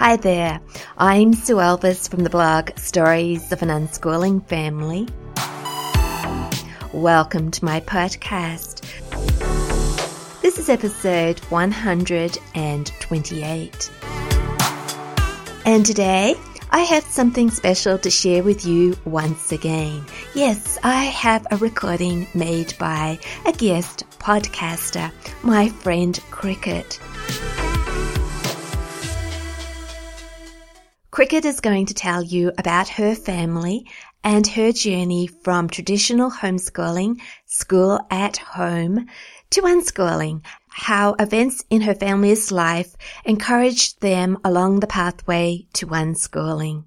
Hi there, I'm Sue Elvis from the blog Stories of an Unschooling Family. Welcome to my podcast. This is episode 128. And today I have something special to share with you once again. Yes, I have a recording made by a guest podcaster, my friend Cricket. Cricket is going to tell you about her family and her journey from traditional homeschooling, school at home, to unschooling, how events in her family's life encouraged them along the pathway to unschooling.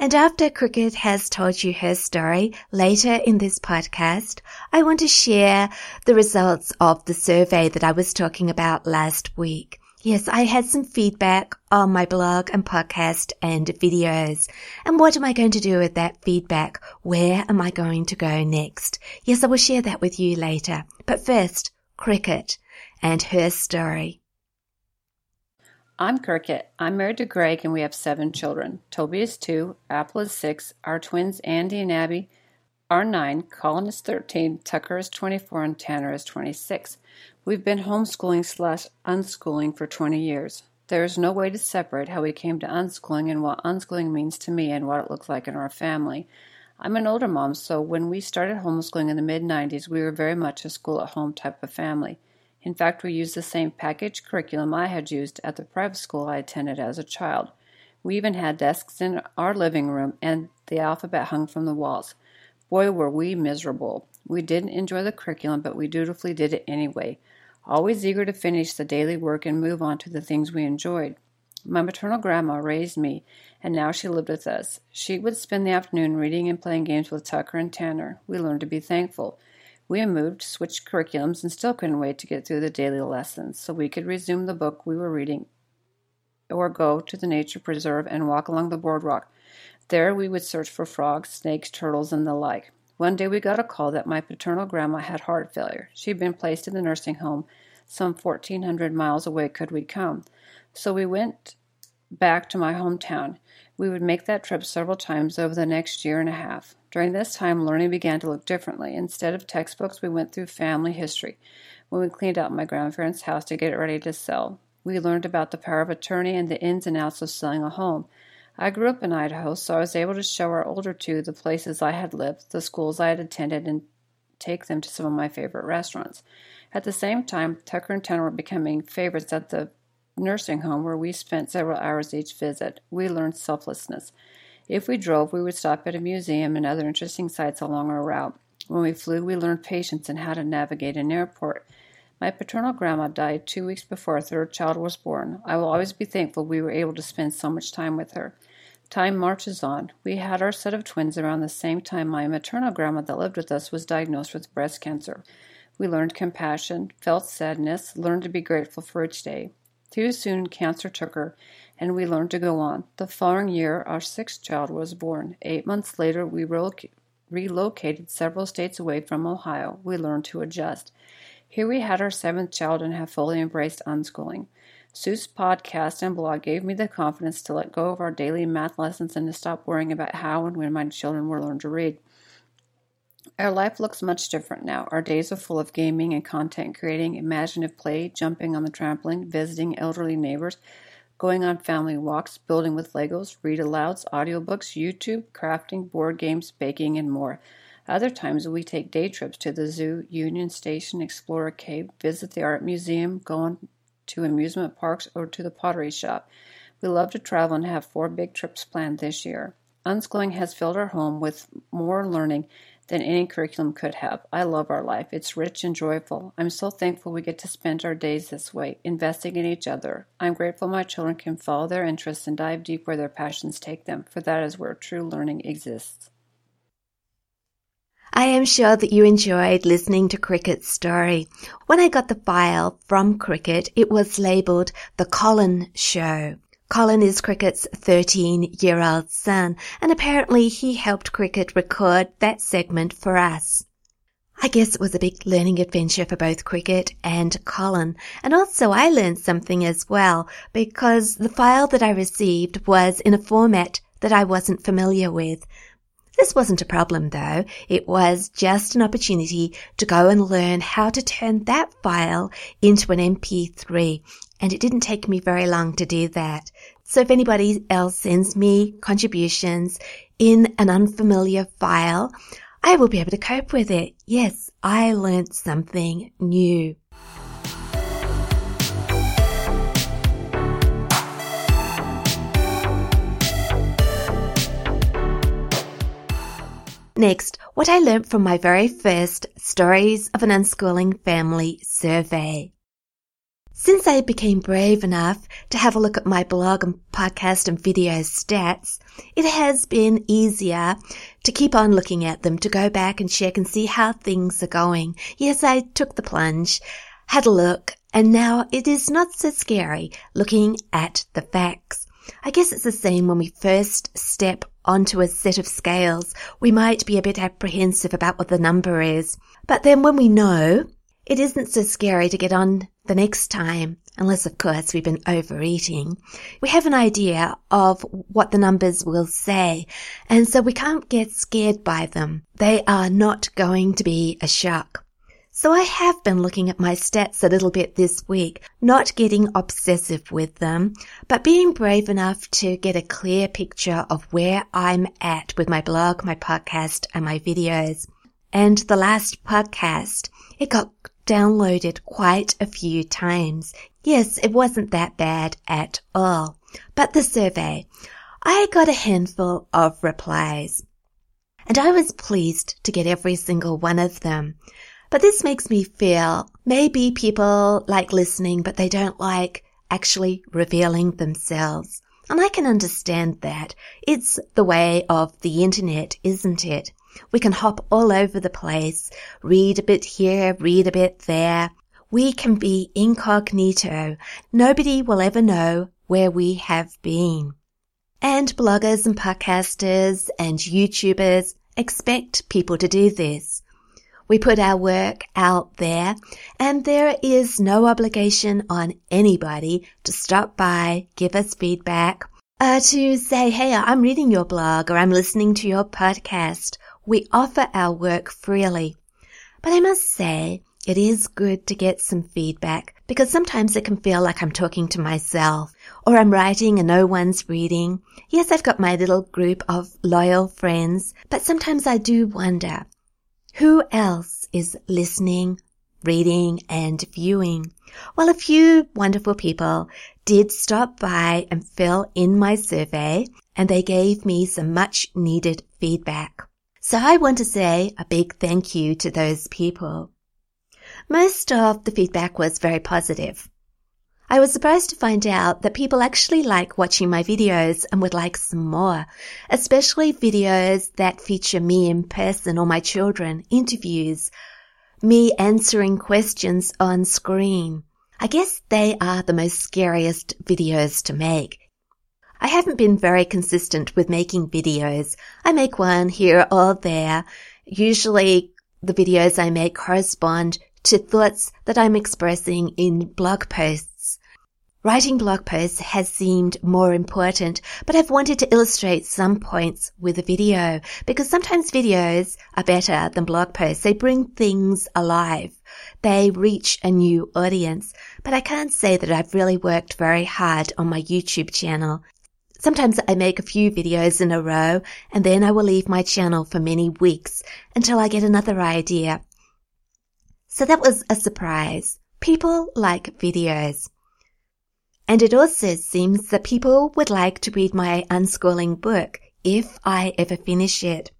And after Cricket has told you her story later in this podcast, I want to share the results of the survey that I was talking about last week. Yes, I had some feedback on my blog and podcast and videos. And what am I going to do with that feedback? Where am I going to go next? Yes, I will share that with you later. But first, Cricket and her story. I'm Cricket. I'm married to Greg and we have seven children. Toby is two, Apple is six, our twins Andy and Abby are nine, Colin is 13, Tucker is 24, and Tanner is 26. We've been homeschooling slash unschooling for 20 years. There is no way to separate how we came to unschooling and what unschooling means to me and what it looks like in our family. I'm an older mom, so when we started homeschooling in the mid 90s, we were very much a school at home type of family. In fact, we used the same package curriculum I had used at the private school I attended as a child. We even had desks in our living room and the alphabet hung from the walls. Boy, were we miserable. We didn't enjoy the curriculum, but we dutifully did it anyway, always eager to finish the daily work and move on to the things we enjoyed. My maternal grandma raised me, and now she lived with us. She would spend the afternoon reading and playing games with Tucker and Tanner. We learned to be thankful. We moved, switched curriculums, and still couldn't wait to get through the daily lessons so we could resume the book we were reading or go to the nature preserve and walk along the boardwalk there we would search for frogs, snakes, turtles, and the like. One day we got a call that my paternal grandma had heart failure. She'd been placed in the nursing home some 1,400 miles away could we come. So we went back to my hometown. We would make that trip several times over the next year and a half. During this time, learning began to look differently. Instead of textbooks, we went through family history. When we cleaned out my grandparents' house to get it ready to sell, we learned about the power of attorney and the ins and outs of selling a home. I grew up in Idaho, so I was able to show our older two the places I had lived, the schools I had attended, and take them to some of my favorite restaurants. At the same time, Tucker and Tanner were becoming favorites at the nursing home where we spent several hours each visit. We learned selflessness. If we drove, we would stop at a museum and other interesting sites along our route. When we flew, we learned patience and how to navigate an airport. My paternal grandma died two weeks before our third child was born. I will always be thankful we were able to spend so much time with her. Time marches on. We had our set of twins around the same time my maternal grandma that lived with us was diagnosed with breast cancer. We learned compassion, felt sadness, learned to be grateful for each day. Too soon, cancer took her, and we learned to go on. The following year, our sixth child was born. Eight months later, we relocated several states away from Ohio. We learned to adjust. Here we had our seventh child and have fully embraced unschooling. Sue's podcast and blog gave me the confidence to let go of our daily math lessons and to stop worrying about how and when my children will learn to read. Our life looks much different now. Our days are full of gaming and content creating, imaginative play, jumping on the trampoline, visiting elderly neighbors, going on family walks, building with Legos, read alouds, audiobooks, YouTube, crafting, board games, baking, and more. Other times we take day trips to the zoo, Union Station, explore a cave, visit the art museum, go on to amusement parks, or to the pottery shop. We love to travel and have four big trips planned this year. Unschooling has filled our home with more learning than any curriculum could have. I love our life. It's rich and joyful. I'm so thankful we get to spend our days this way, investing in each other. I'm grateful my children can follow their interests and dive deep where their passions take them, for that is where true learning exists. I am sure that you enjoyed listening to Cricket's story. When I got the file from Cricket, it was labeled The Colin Show. Colin is Cricket's 13 year old son, and apparently he helped Cricket record that segment for us. I guess it was a big learning adventure for both Cricket and Colin. And also I learned something as well because the file that I received was in a format that I wasn't familiar with. This wasn't a problem though. It was just an opportunity to go and learn how to turn that file into an MP3. And it didn't take me very long to do that. So if anybody else sends me contributions in an unfamiliar file, I will be able to cope with it. Yes, I learnt something new. Next, what I learnt from my very first Stories of an Unschooling Family survey. Since I became brave enough to have a look at my blog and podcast and video stats, it has been easier to keep on looking at them, to go back and check and see how things are going. Yes, I took the plunge, had a look, and now it is not so scary looking at the facts. I guess it's the same when we first step onto a set of scales. We might be a bit apprehensive about what the number is. But then when we know, it isn't so scary to get on the next time, unless of course we've been overeating. We have an idea of what the numbers will say, and so we can't get scared by them. They are not going to be a shock. So I have been looking at my stats a little bit this week, not getting obsessive with them, but being brave enough to get a clear picture of where I'm at with my blog, my podcast, and my videos. And the last podcast, it got downloaded quite a few times. Yes, it wasn't that bad at all. But the survey, I got a handful of replies. And I was pleased to get every single one of them. But this makes me feel maybe people like listening, but they don't like actually revealing themselves. And I can understand that. It's the way of the internet, isn't it? We can hop all over the place, read a bit here, read a bit there. We can be incognito. Nobody will ever know where we have been. And bloggers and podcasters and YouTubers expect people to do this. We put our work out there and there is no obligation on anybody to stop by, give us feedback, uh, to say, Hey, I'm reading your blog or I'm listening to your podcast. We offer our work freely. But I must say, it is good to get some feedback because sometimes it can feel like I'm talking to myself or I'm writing and no one's reading. Yes, I've got my little group of loyal friends, but sometimes I do wonder, who else is listening, reading, and viewing? Well, a few wonderful people did stop by and fill in my survey, and they gave me some much needed feedback. So I want to say a big thank you to those people. Most of the feedback was very positive. I was surprised to find out that people actually like watching my videos and would like some more, especially videos that feature me in person or my children, interviews, me answering questions on screen. I guess they are the most scariest videos to make. I haven't been very consistent with making videos. I make one here or there. Usually the videos I make correspond to thoughts that I'm expressing in blog posts Writing blog posts has seemed more important, but I've wanted to illustrate some points with a video because sometimes videos are better than blog posts. They bring things alive. They reach a new audience, but I can't say that I've really worked very hard on my YouTube channel. Sometimes I make a few videos in a row and then I will leave my channel for many weeks until I get another idea. So that was a surprise. People like videos. And it also seems that people would like to read my unschooling book if I ever finish it.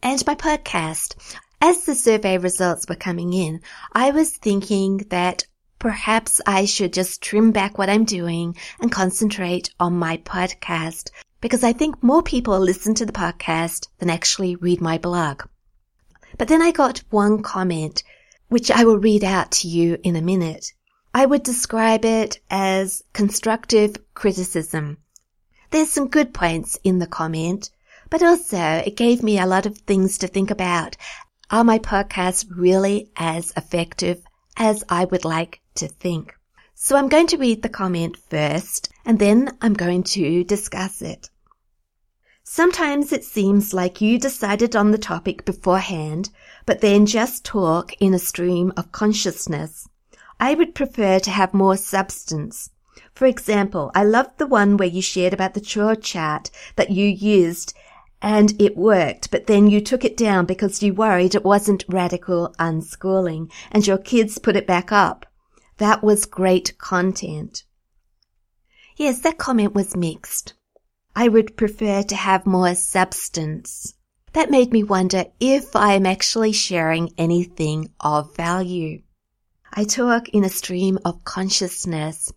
And my podcast. As the survey results were coming in, I was thinking that perhaps I should just trim back what I'm doing and concentrate on my podcast because I think more people listen to the podcast than actually read my blog. But then I got one comment, which I will read out to you in a minute. I would describe it as constructive criticism. There's some good points in the comment, but also it gave me a lot of things to think about. Are my podcasts really as effective as I would like to think? So I'm going to read the comment first and then I'm going to discuss it. Sometimes it seems like you decided on the topic beforehand, but then just talk in a stream of consciousness. I would prefer to have more substance. For example, I loved the one where you shared about the chore chart that you used and it worked, but then you took it down because you worried it wasn't radical unschooling and your kids put it back up. That was great content. Yes, that comment was mixed. I would prefer to have more substance. That made me wonder if I am actually sharing anything of value. I talk in a stream of consciousness.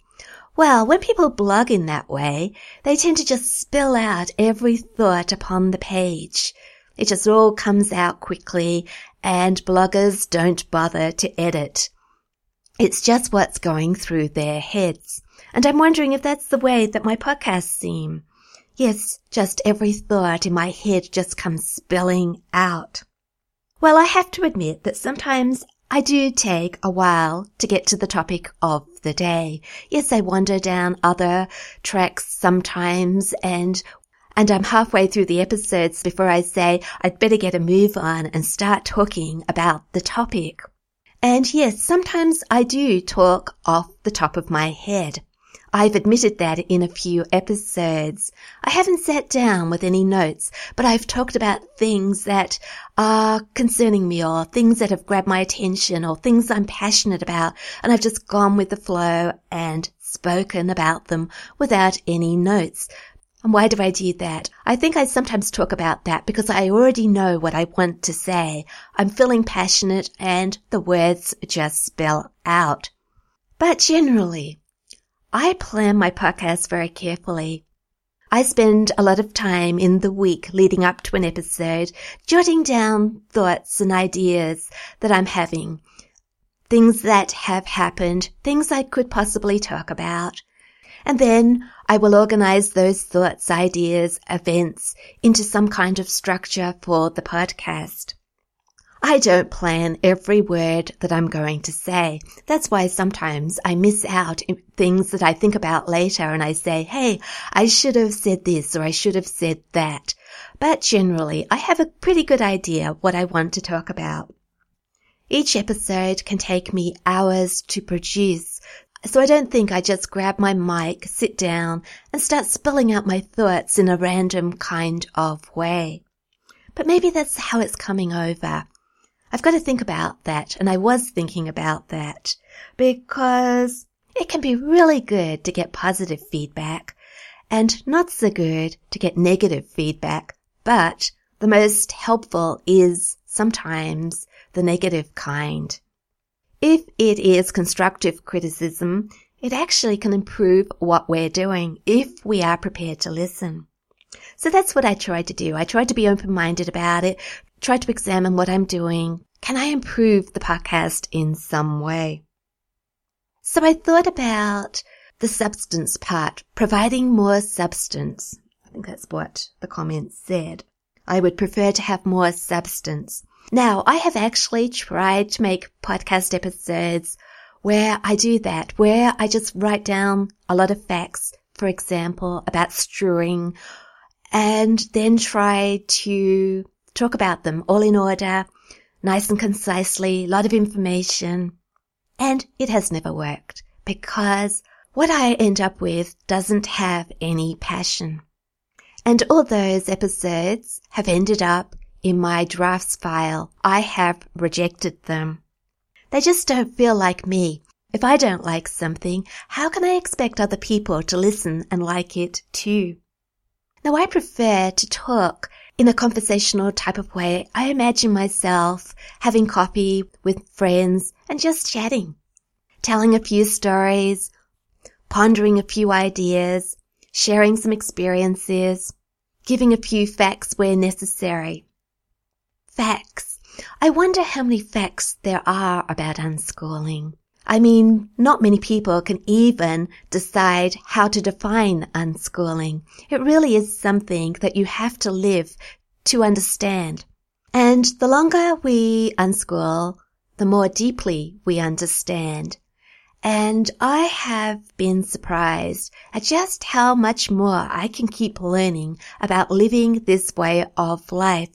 Well, when people blog in that way, they tend to just spill out every thought upon the page. It just all comes out quickly and bloggers don't bother to edit. It's just what's going through their heads. And I'm wondering if that's the way that my podcasts seem. Yes, just every thought in my head just comes spilling out. Well, I have to admit that sometimes I do take a while to get to the topic of the day. Yes, I wander down other tracks sometimes and and I'm halfway through the episodes before I say I'd better get a move on and start talking about the topic. And yes, sometimes I do talk off the top of my head. I've admitted that in a few episodes. I haven't sat down with any notes, but I've talked about things that are concerning me or things that have grabbed my attention or things I'm passionate about and I've just gone with the flow and spoken about them without any notes. And why do I do that? I think I sometimes talk about that because I already know what I want to say. I'm feeling passionate and the words just spell out. But generally, I plan my podcast very carefully. I spend a lot of time in the week leading up to an episode jotting down thoughts and ideas that I'm having, things that have happened, things I could possibly talk about. And then I will organize those thoughts, ideas, events into some kind of structure for the podcast. I don't plan every word that I'm going to say. That's why sometimes I miss out things that I think about later and I say, hey, I should have said this or I should have said that. But generally, I have a pretty good idea what I want to talk about. Each episode can take me hours to produce, so I don't think I just grab my mic, sit down, and start spilling out my thoughts in a random kind of way. But maybe that's how it's coming over. I've got to think about that, and I was thinking about that, because it can be really good to get positive feedback, and not so good to get negative feedback, but the most helpful is sometimes the negative kind. If it is constructive criticism, it actually can improve what we're doing if we are prepared to listen. So that's what I tried to do. I tried to be open-minded about it, tried to examine what I'm doing. Can I improve the podcast in some way? So I thought about the substance part, providing more substance. I think that's what the comment said. I would prefer to have more substance. Now, I have actually tried to make podcast episodes where I do that, where I just write down a lot of facts, for example, about strewing, and then try to talk about them all in order, nice and concisely, a lot of information. And it has never worked because what I end up with doesn't have any passion. And all those episodes have ended up in my drafts file. I have rejected them. They just don't feel like me. If I don't like something, how can I expect other people to listen and like it too? Now I prefer to talk in a conversational type of way. I imagine myself having coffee with friends and just chatting, telling a few stories, pondering a few ideas, sharing some experiences, giving a few facts where necessary. Facts. I wonder how many facts there are about unschooling. I mean, not many people can even decide how to define unschooling. It really is something that you have to live to understand. And the longer we unschool, the more deeply we understand. And I have been surprised at just how much more I can keep learning about living this way of life.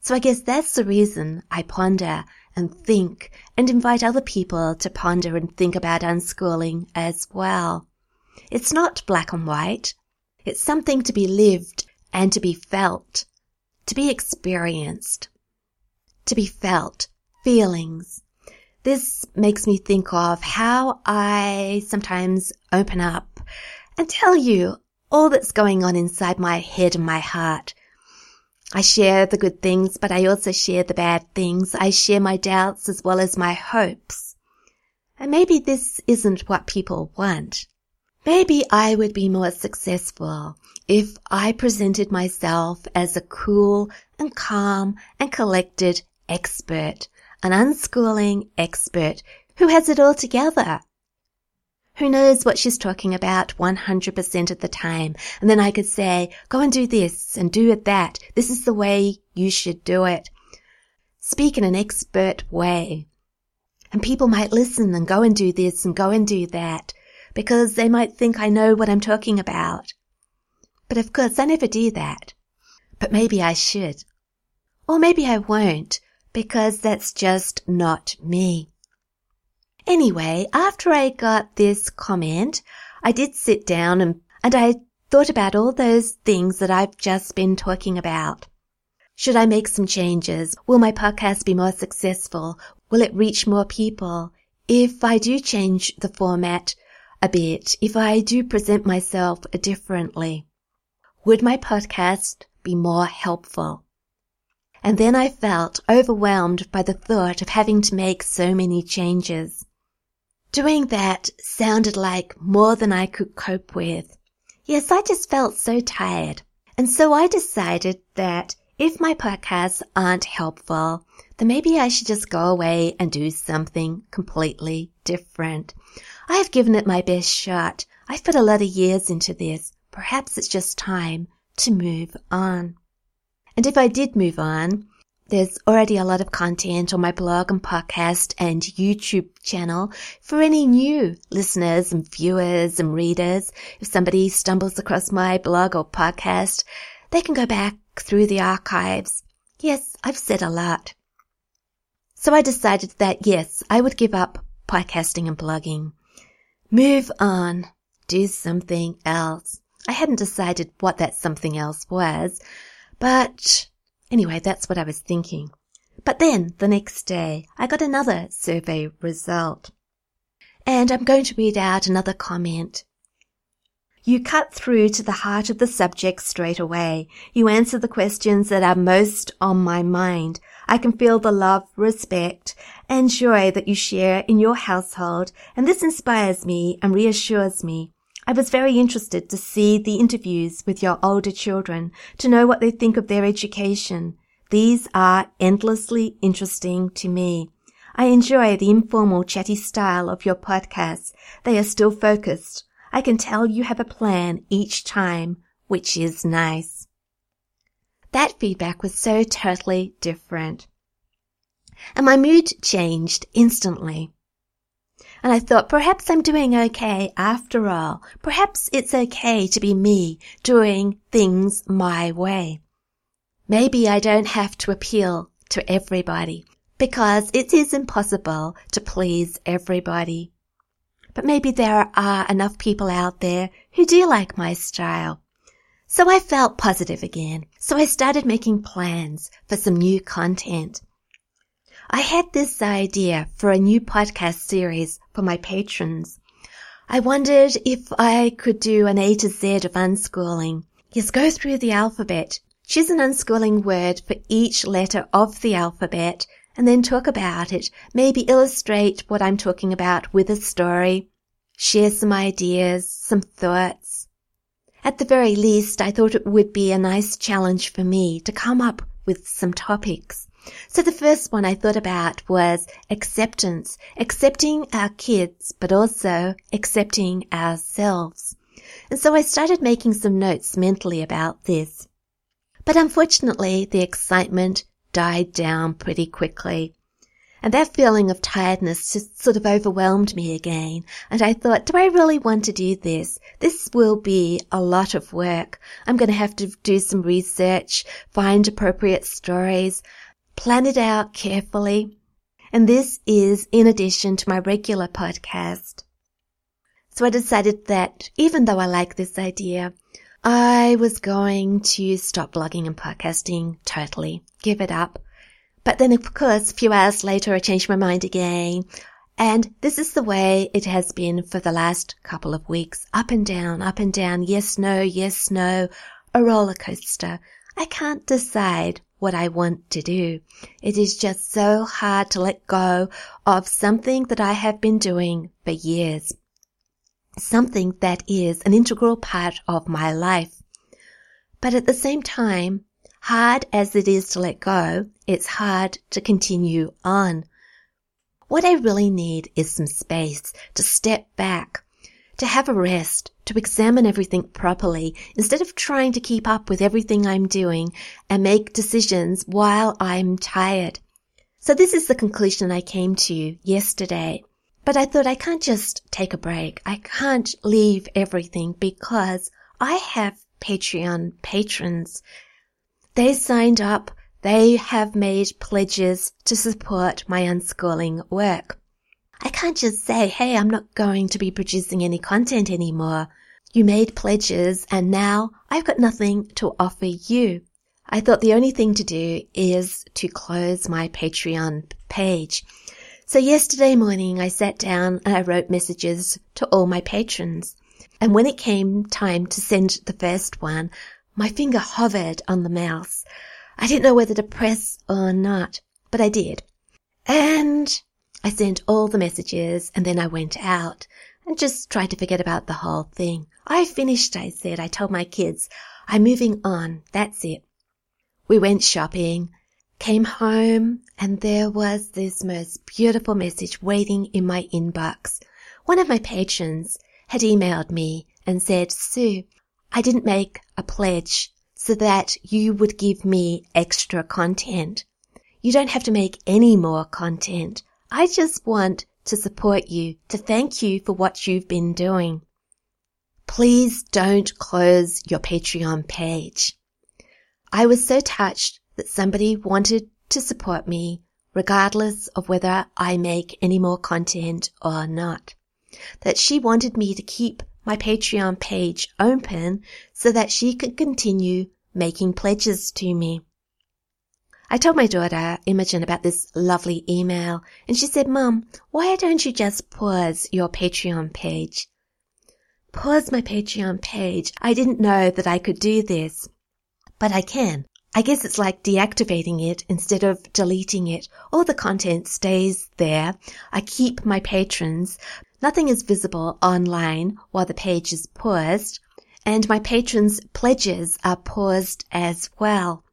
So I guess that's the reason I ponder and think and invite other people to ponder and think about unschooling as well. It's not black and white. It's something to be lived and to be felt, to be experienced, to be felt, feelings, this makes me think of how I sometimes open up and tell you all that's going on inside my head and my heart. I share the good things, but I also share the bad things. I share my doubts as well as my hopes. And maybe this isn't what people want. Maybe I would be more successful if I presented myself as a cool and calm and collected expert an unschooling expert who has it all together. Who knows what she's talking about 100% of the time. And then I could say, go and do this and do it that. This is the way you should do it. Speak in an expert way. And people might listen and go and do this and go and do that because they might think I know what I'm talking about. But of course I never do that. But maybe I should. Or maybe I won't because that's just not me. Anyway, after I got this comment, I did sit down and, and I thought about all those things that I've just been talking about. Should I make some changes? Will my podcast be more successful? Will it reach more people? If I do change the format a bit, if I do present myself differently, would my podcast be more helpful? and then I felt overwhelmed by the thought of having to make so many changes. Doing that sounded like more than I could cope with. Yes, I just felt so tired. And so I decided that if my podcasts aren't helpful, then maybe I should just go away and do something completely different. I have given it my best shot. I've put a lot of years into this. Perhaps it's just time to move on. And if I did move on, there's already a lot of content on my blog and podcast and YouTube channel for any new listeners and viewers and readers. If somebody stumbles across my blog or podcast, they can go back through the archives. Yes, I've said a lot. So I decided that yes, I would give up podcasting and blogging. Move on. Do something else. I hadn't decided what that something else was, but anyway, that's what I was thinking. But then the next day, I got another survey result. And I'm going to read out another comment. You cut through to the heart of the subject straight away. You answer the questions that are most on my mind. I can feel the love, respect, and joy that you share in your household, and this inspires me and reassures me. I was very interested to see the interviews with your older children to know what they think of their education. These are endlessly interesting to me. I enjoy the informal chatty style of your podcasts. They are still focused. I can tell you have a plan each time, which is nice. That feedback was so totally different. And my mood changed instantly. And I thought, perhaps I'm doing okay after all. Perhaps it's okay to be me, doing things my way. Maybe I don't have to appeal to everybody, because it is impossible to please everybody. But maybe there are enough people out there who do like my style. So I felt positive again. So I started making plans for some new content. I had this idea for a new podcast series for my patrons. I wondered if I could do an A to Z of unschooling. Yes, go through the alphabet, choose an unschooling word for each letter of the alphabet, and then talk about it. Maybe illustrate what I'm talking about with a story. Share some ideas, some thoughts. At the very least, I thought it would be a nice challenge for me to come up with some topics. So the first one I thought about was acceptance, accepting our kids, but also accepting ourselves. And so I started making some notes mentally about this. But unfortunately, the excitement died down pretty quickly. And that feeling of tiredness just sort of overwhelmed me again. And I thought, do I really want to do this? This will be a lot of work. I'm going to have to do some research, find appropriate stories, plan it out carefully. And this is in addition to my regular podcast. So I decided that even though I like this idea, I was going to stop blogging and podcasting totally, give it up. But then, of course, a few hours later, I changed my mind again. And this is the way it has been for the last couple of weeks. Up and down, up and down. Yes, no, yes, no. A roller coaster. I can't decide what I want to do. It is just so hard to let go of something that I have been doing for years. Something that is an integral part of my life. But at the same time, Hard as it is to let go, it's hard to continue on. What I really need is some space to step back, to have a rest, to examine everything properly instead of trying to keep up with everything I'm doing and make decisions while I'm tired. So this is the conclusion I came to yesterday. But I thought I can't just take a break. I can't leave everything because I have Patreon patrons they signed up. They have made pledges to support my unschooling work. I can't just say, hey, I'm not going to be producing any content anymore. You made pledges and now I've got nothing to offer you. I thought the only thing to do is to close my Patreon page. So yesterday morning I sat down and I wrote messages to all my patrons. And when it came time to send the first one, my finger hovered on the mouse. I didn't know whether to press or not, but I did. And I sent all the messages and then I went out and just tried to forget about the whole thing. I finished, I said. I told my kids, I'm moving on. That's it. We went shopping, came home, and there was this most beautiful message waiting in my inbox. One of my patrons had emailed me and said, Sue, I didn't make a pledge so that you would give me extra content. You don't have to make any more content. I just want to support you, to thank you for what you've been doing. Please don't close your Patreon page. I was so touched that somebody wanted to support me regardless of whether I make any more content or not. That she wanted me to keep my Patreon page open so that she could continue making pledges to me. I told my daughter, Imogen, about this lovely email, and she said, Mum, why don't you just pause your Patreon page? Pause my Patreon page. I didn't know that I could do this, but I can. I guess it's like deactivating it instead of deleting it. All the content stays there. I keep my patrons, Nothing is visible online while the page is paused, and my patrons' pledges are paused as well.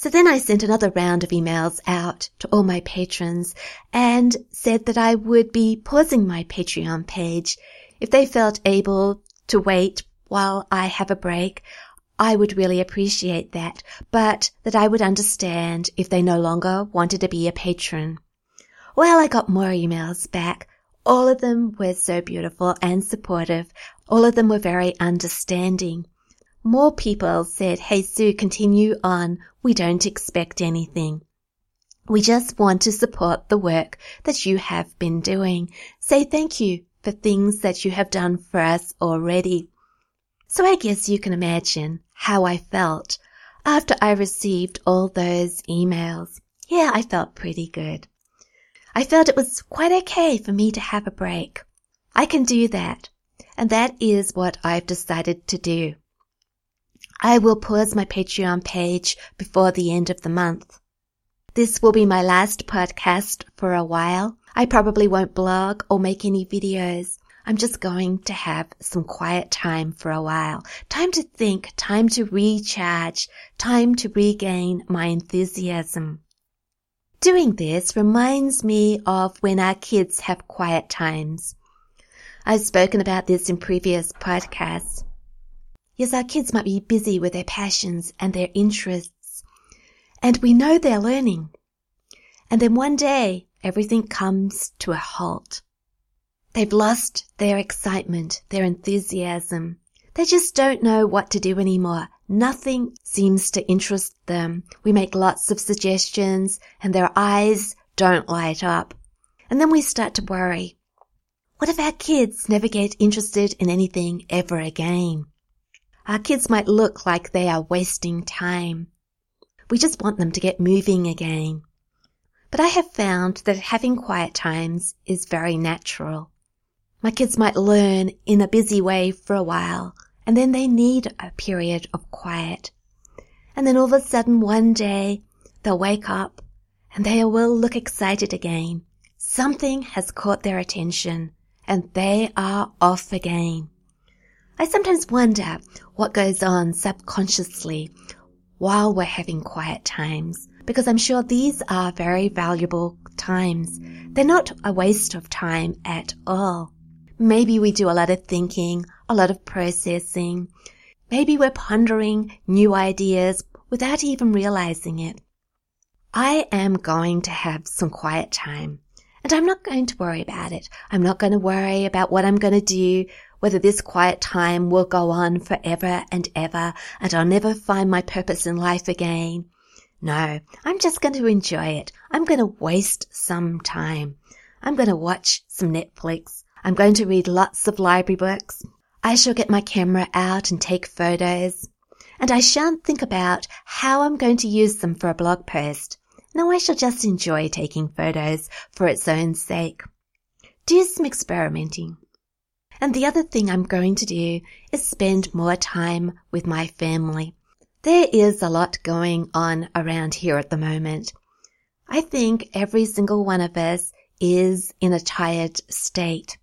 So then I sent another round of emails out to all my patrons and said that I would be pausing my Patreon page. If they felt able to wait while I have a break, I would really appreciate that, but that I would understand if they no longer wanted to be a patron. Well, I got more emails back all of them were so beautiful and supportive. All of them were very understanding. More people said, Hey Sue, continue on. We don't expect anything. We just want to support the work that you have been doing. Say thank you for things that you have done for us already. So I guess you can imagine how I felt after I received all those emails. Yeah, I felt pretty good. I felt it was quite okay for me to have a break. I can do that. And that is what I've decided to do. I will pause my Patreon page before the end of the month. This will be my last podcast for a while. I probably won't blog or make any videos. I'm just going to have some quiet time for a while. Time to think, time to recharge, time to regain my enthusiasm. Doing this reminds me of when our kids have quiet times. I've spoken about this in previous podcasts. Yes, our kids might be busy with their passions and their interests. and we know they're learning. And then one day, everything comes to a halt. They've lost their excitement, their enthusiasm. They just don't know what to do anymore. Nothing seems to interest them. We make lots of suggestions and their eyes don't light up. And then we start to worry. What if our kids never get interested in anything ever again? Our kids might look like they are wasting time. We just want them to get moving again. But I have found that having quiet times is very natural. My kids might learn in a busy way for a while, and then they need a period of quiet. And then all of a sudden one day they'll wake up and they will look excited again. Something has caught their attention and they are off again. I sometimes wonder what goes on subconsciously while we're having quiet times because I'm sure these are very valuable times. They're not a waste of time at all. Maybe we do a lot of thinking, a lot of processing. Maybe we're pondering new ideas without even realizing it. I am going to have some quiet time and I'm not going to worry about it. I'm not going to worry about what I'm going to do whether this quiet time will go on forever and ever and I'll never find my purpose in life again. No, I'm just going to enjoy it. I'm going to waste some time. I'm going to watch some Netflix. I'm going to read lots of library books. I shall get my camera out and take photos. And I shan't think about how I'm going to use them for a blog post. No, I shall just enjoy taking photos for its own sake. Do some experimenting. And the other thing I'm going to do is spend more time with my family. There is a lot going on around here at the moment. I think every single one of us is in a tired state.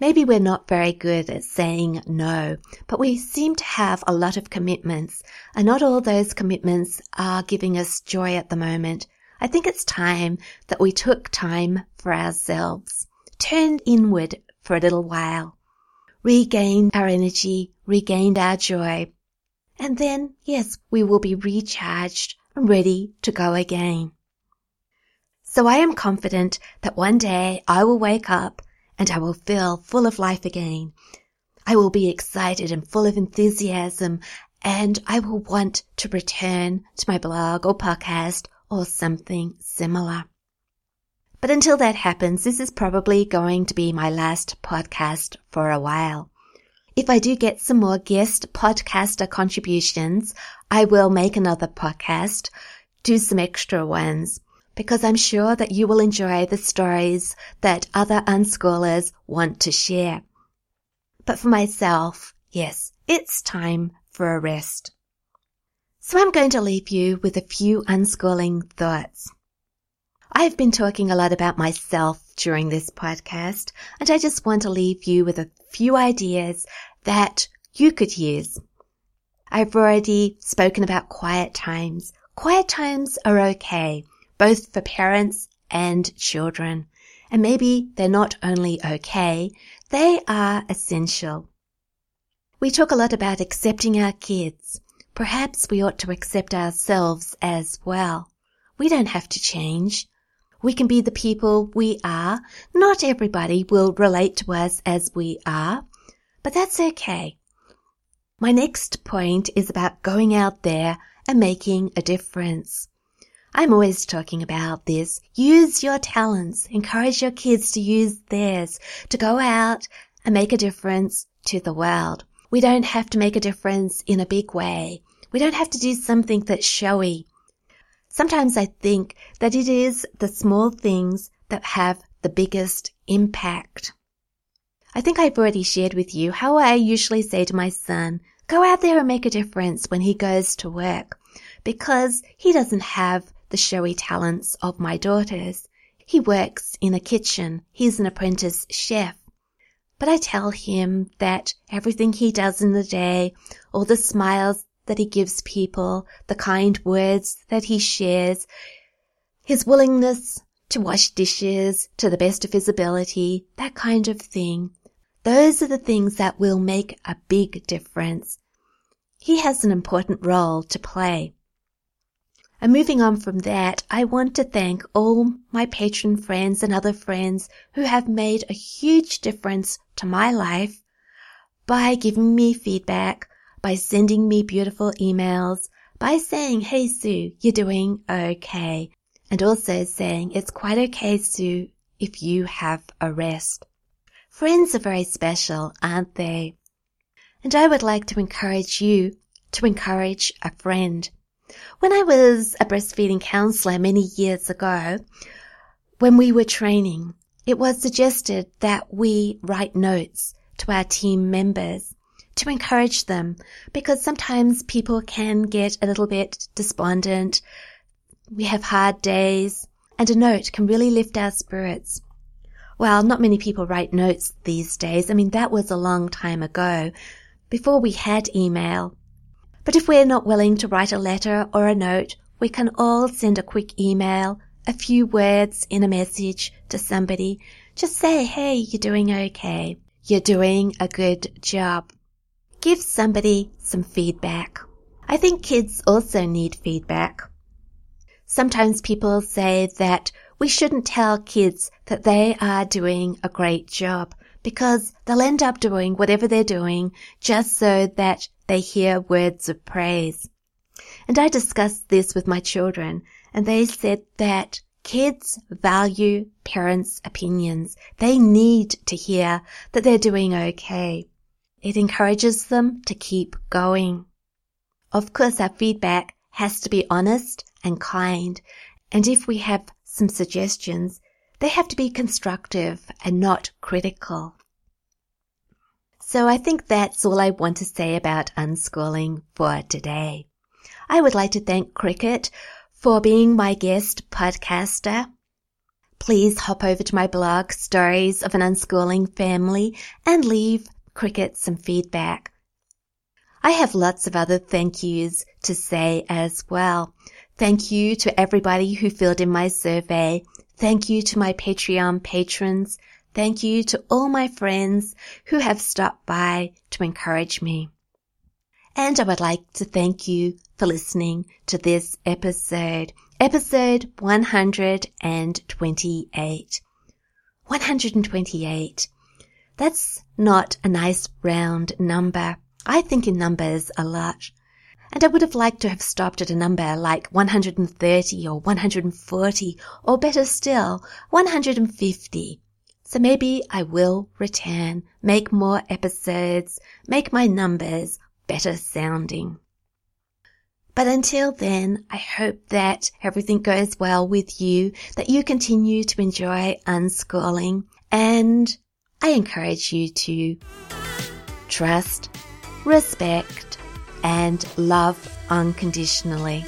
Maybe we're not very good at saying no, but we seem to have a lot of commitments, and not all those commitments are giving us joy at the moment. I think it's time that we took time for ourselves, turned inward for a little while, regained our energy, regained our joy. And then, yes, we will be recharged and ready to go again. So I am confident that one day I will wake up and I will feel full of life again. I will be excited and full of enthusiasm and I will want to return to my blog or podcast or something similar. But until that happens, this is probably going to be my last podcast for a while. If I do get some more guest podcaster contributions, I will make another podcast, do some extra ones, because I'm sure that you will enjoy the stories that other unschoolers want to share. But for myself, yes, it's time for a rest. So I'm going to leave you with a few unschooling thoughts. I've been talking a lot about myself during this podcast, and I just want to leave you with a few ideas that you could use. I've already spoken about quiet times. Quiet times are okay, both for parents and children. And maybe they're not only okay, they are essential. We talk a lot about accepting our kids. Perhaps we ought to accept ourselves as well. We don't have to change. We can be the people we are. Not everybody will relate to us as we are, but that's okay. My next point is about going out there and making a difference. I'm always talking about this. Use your talents. Encourage your kids to use theirs to go out and make a difference to the world. We don't have to make a difference in a big way. We don't have to do something that's showy. Sometimes I think that it is the small things that have the biggest impact. I think I've already shared with you how I usually say to my son, go out there and make a difference when he goes to work because he doesn't have the showy talents of my daughters. He works in a kitchen. He's an apprentice chef. But I tell him that everything he does in the day, all the smiles that he gives people, the kind words that he shares, his willingness to wash dishes to the best of his ability, that kind of thing. Those are the things that will make a big difference. He has an important role to play. And moving on from that, I want to thank all my patron friends and other friends who have made a huge difference to my life by giving me feedback, by sending me beautiful emails, by saying, Hey Sue, you're doing okay. And also saying, it's quite okay, Sue, if you have a rest. Friends are very special, aren't they? And I would like to encourage you to encourage a friend. When I was a breastfeeding counselor many years ago, when we were training, it was suggested that we write notes to our team members to encourage them because sometimes people can get a little bit despondent. We have hard days and a note can really lift our spirits. Well, not many people write notes these days. I mean, that was a long time ago, before we had email. But if we're not willing to write a letter or a note, we can all send a quick email, a few words in a message to somebody. Just say, hey, you're doing okay. You're doing a good job. Give somebody some feedback. I think kids also need feedback. Sometimes people say that we shouldn't tell kids that they are doing a great job because they'll end up doing whatever they're doing just so that they hear words of praise. And I discussed this with my children and they said that kids value parents' opinions. They need to hear that they're doing okay. It encourages them to keep going. Of course, our feedback has to be honest and kind. And if we have some suggestions, they have to be constructive and not critical. So I think that's all I want to say about unschooling for today. I would like to thank Cricket for being my guest podcaster. Please hop over to my blog, Stories of an Unschooling Family, and leave Cricket some feedback. I have lots of other thank yous to say as well. Thank you to everybody who filled in my survey. Thank you to my Patreon patrons. Thank you to all my friends who have stopped by to encourage me. And I would like to thank you for listening to this episode, episode 128. 128. That's not a nice round number. I think in numbers a lot and I would have liked to have stopped at a number like 130 or 140 or better still, 150. So maybe I will return, make more episodes, make my numbers better sounding. But until then, I hope that everything goes well with you, that you continue to enjoy unschooling, and I encourage you to trust, respect, and love unconditionally.